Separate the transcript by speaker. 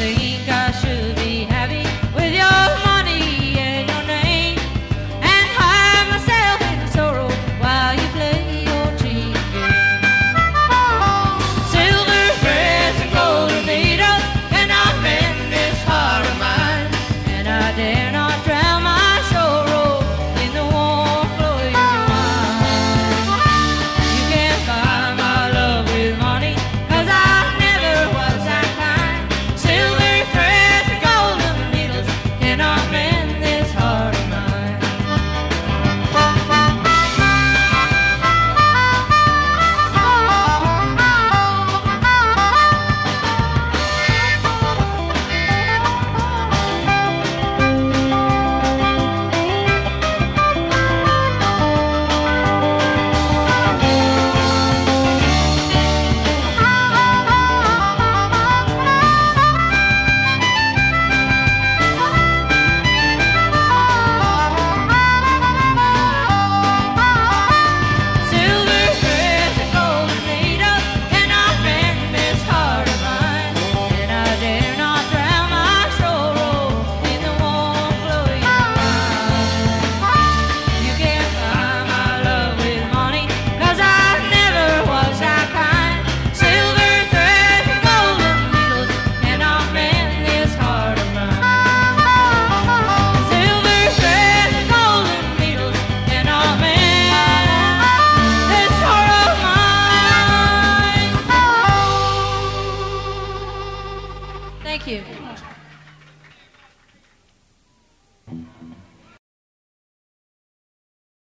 Speaker 1: singing. Thank you.